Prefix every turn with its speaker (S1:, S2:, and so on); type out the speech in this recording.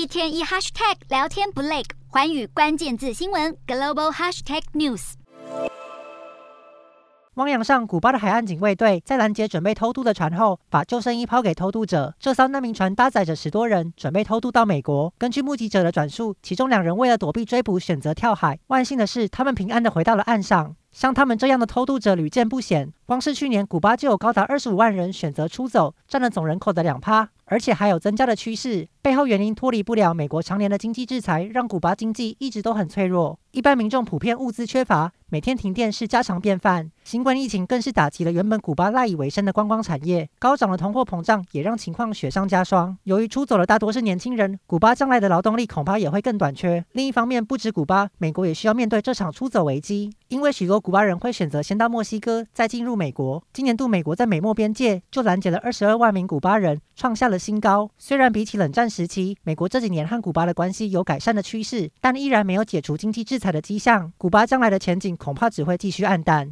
S1: 一天一 hashtag 聊天不累，寰宇关键字新闻 global hashtag news。
S2: 汪洋上，古巴的海岸警卫队在拦截准备偷渡的船后，把救生衣抛给偷渡者。这艘难民船搭载着十多人，准备偷渡到美国。根据目击者的转述，其中两人为了躲避追捕，选择跳海。万幸的是，他们平安的回到了岸上。像他们这样的偷渡者屡见不鲜，光是去年，古巴就有高达二十五万人选择出走，占了总人口的两趴，而且还有增加的趋势。背后原因脱离不了美国常年的经济制裁，让古巴经济一直都很脆弱。一般民众普遍物资缺乏，每天停电是家常便饭。新冠疫情更是打击了原本古巴赖以为生的观光产业，高涨的通货膨胀也让情况雪上加霜。由于出走的大多是年轻人，古巴将来的劳动力恐怕也会更短缺。另一方面，不止古巴，美国也需要面对这场出走危机，因为许多古巴人会选择先到墨西哥，再进入美国。今年度美国在美墨边界就拦截了二十二万名古巴人，创下了新高。虽然比起冷战时期，美国这几年和古巴的关系有改善的趋势，但依然没有解除经济制裁的迹象。古巴将来的前景恐怕只会继续黯淡。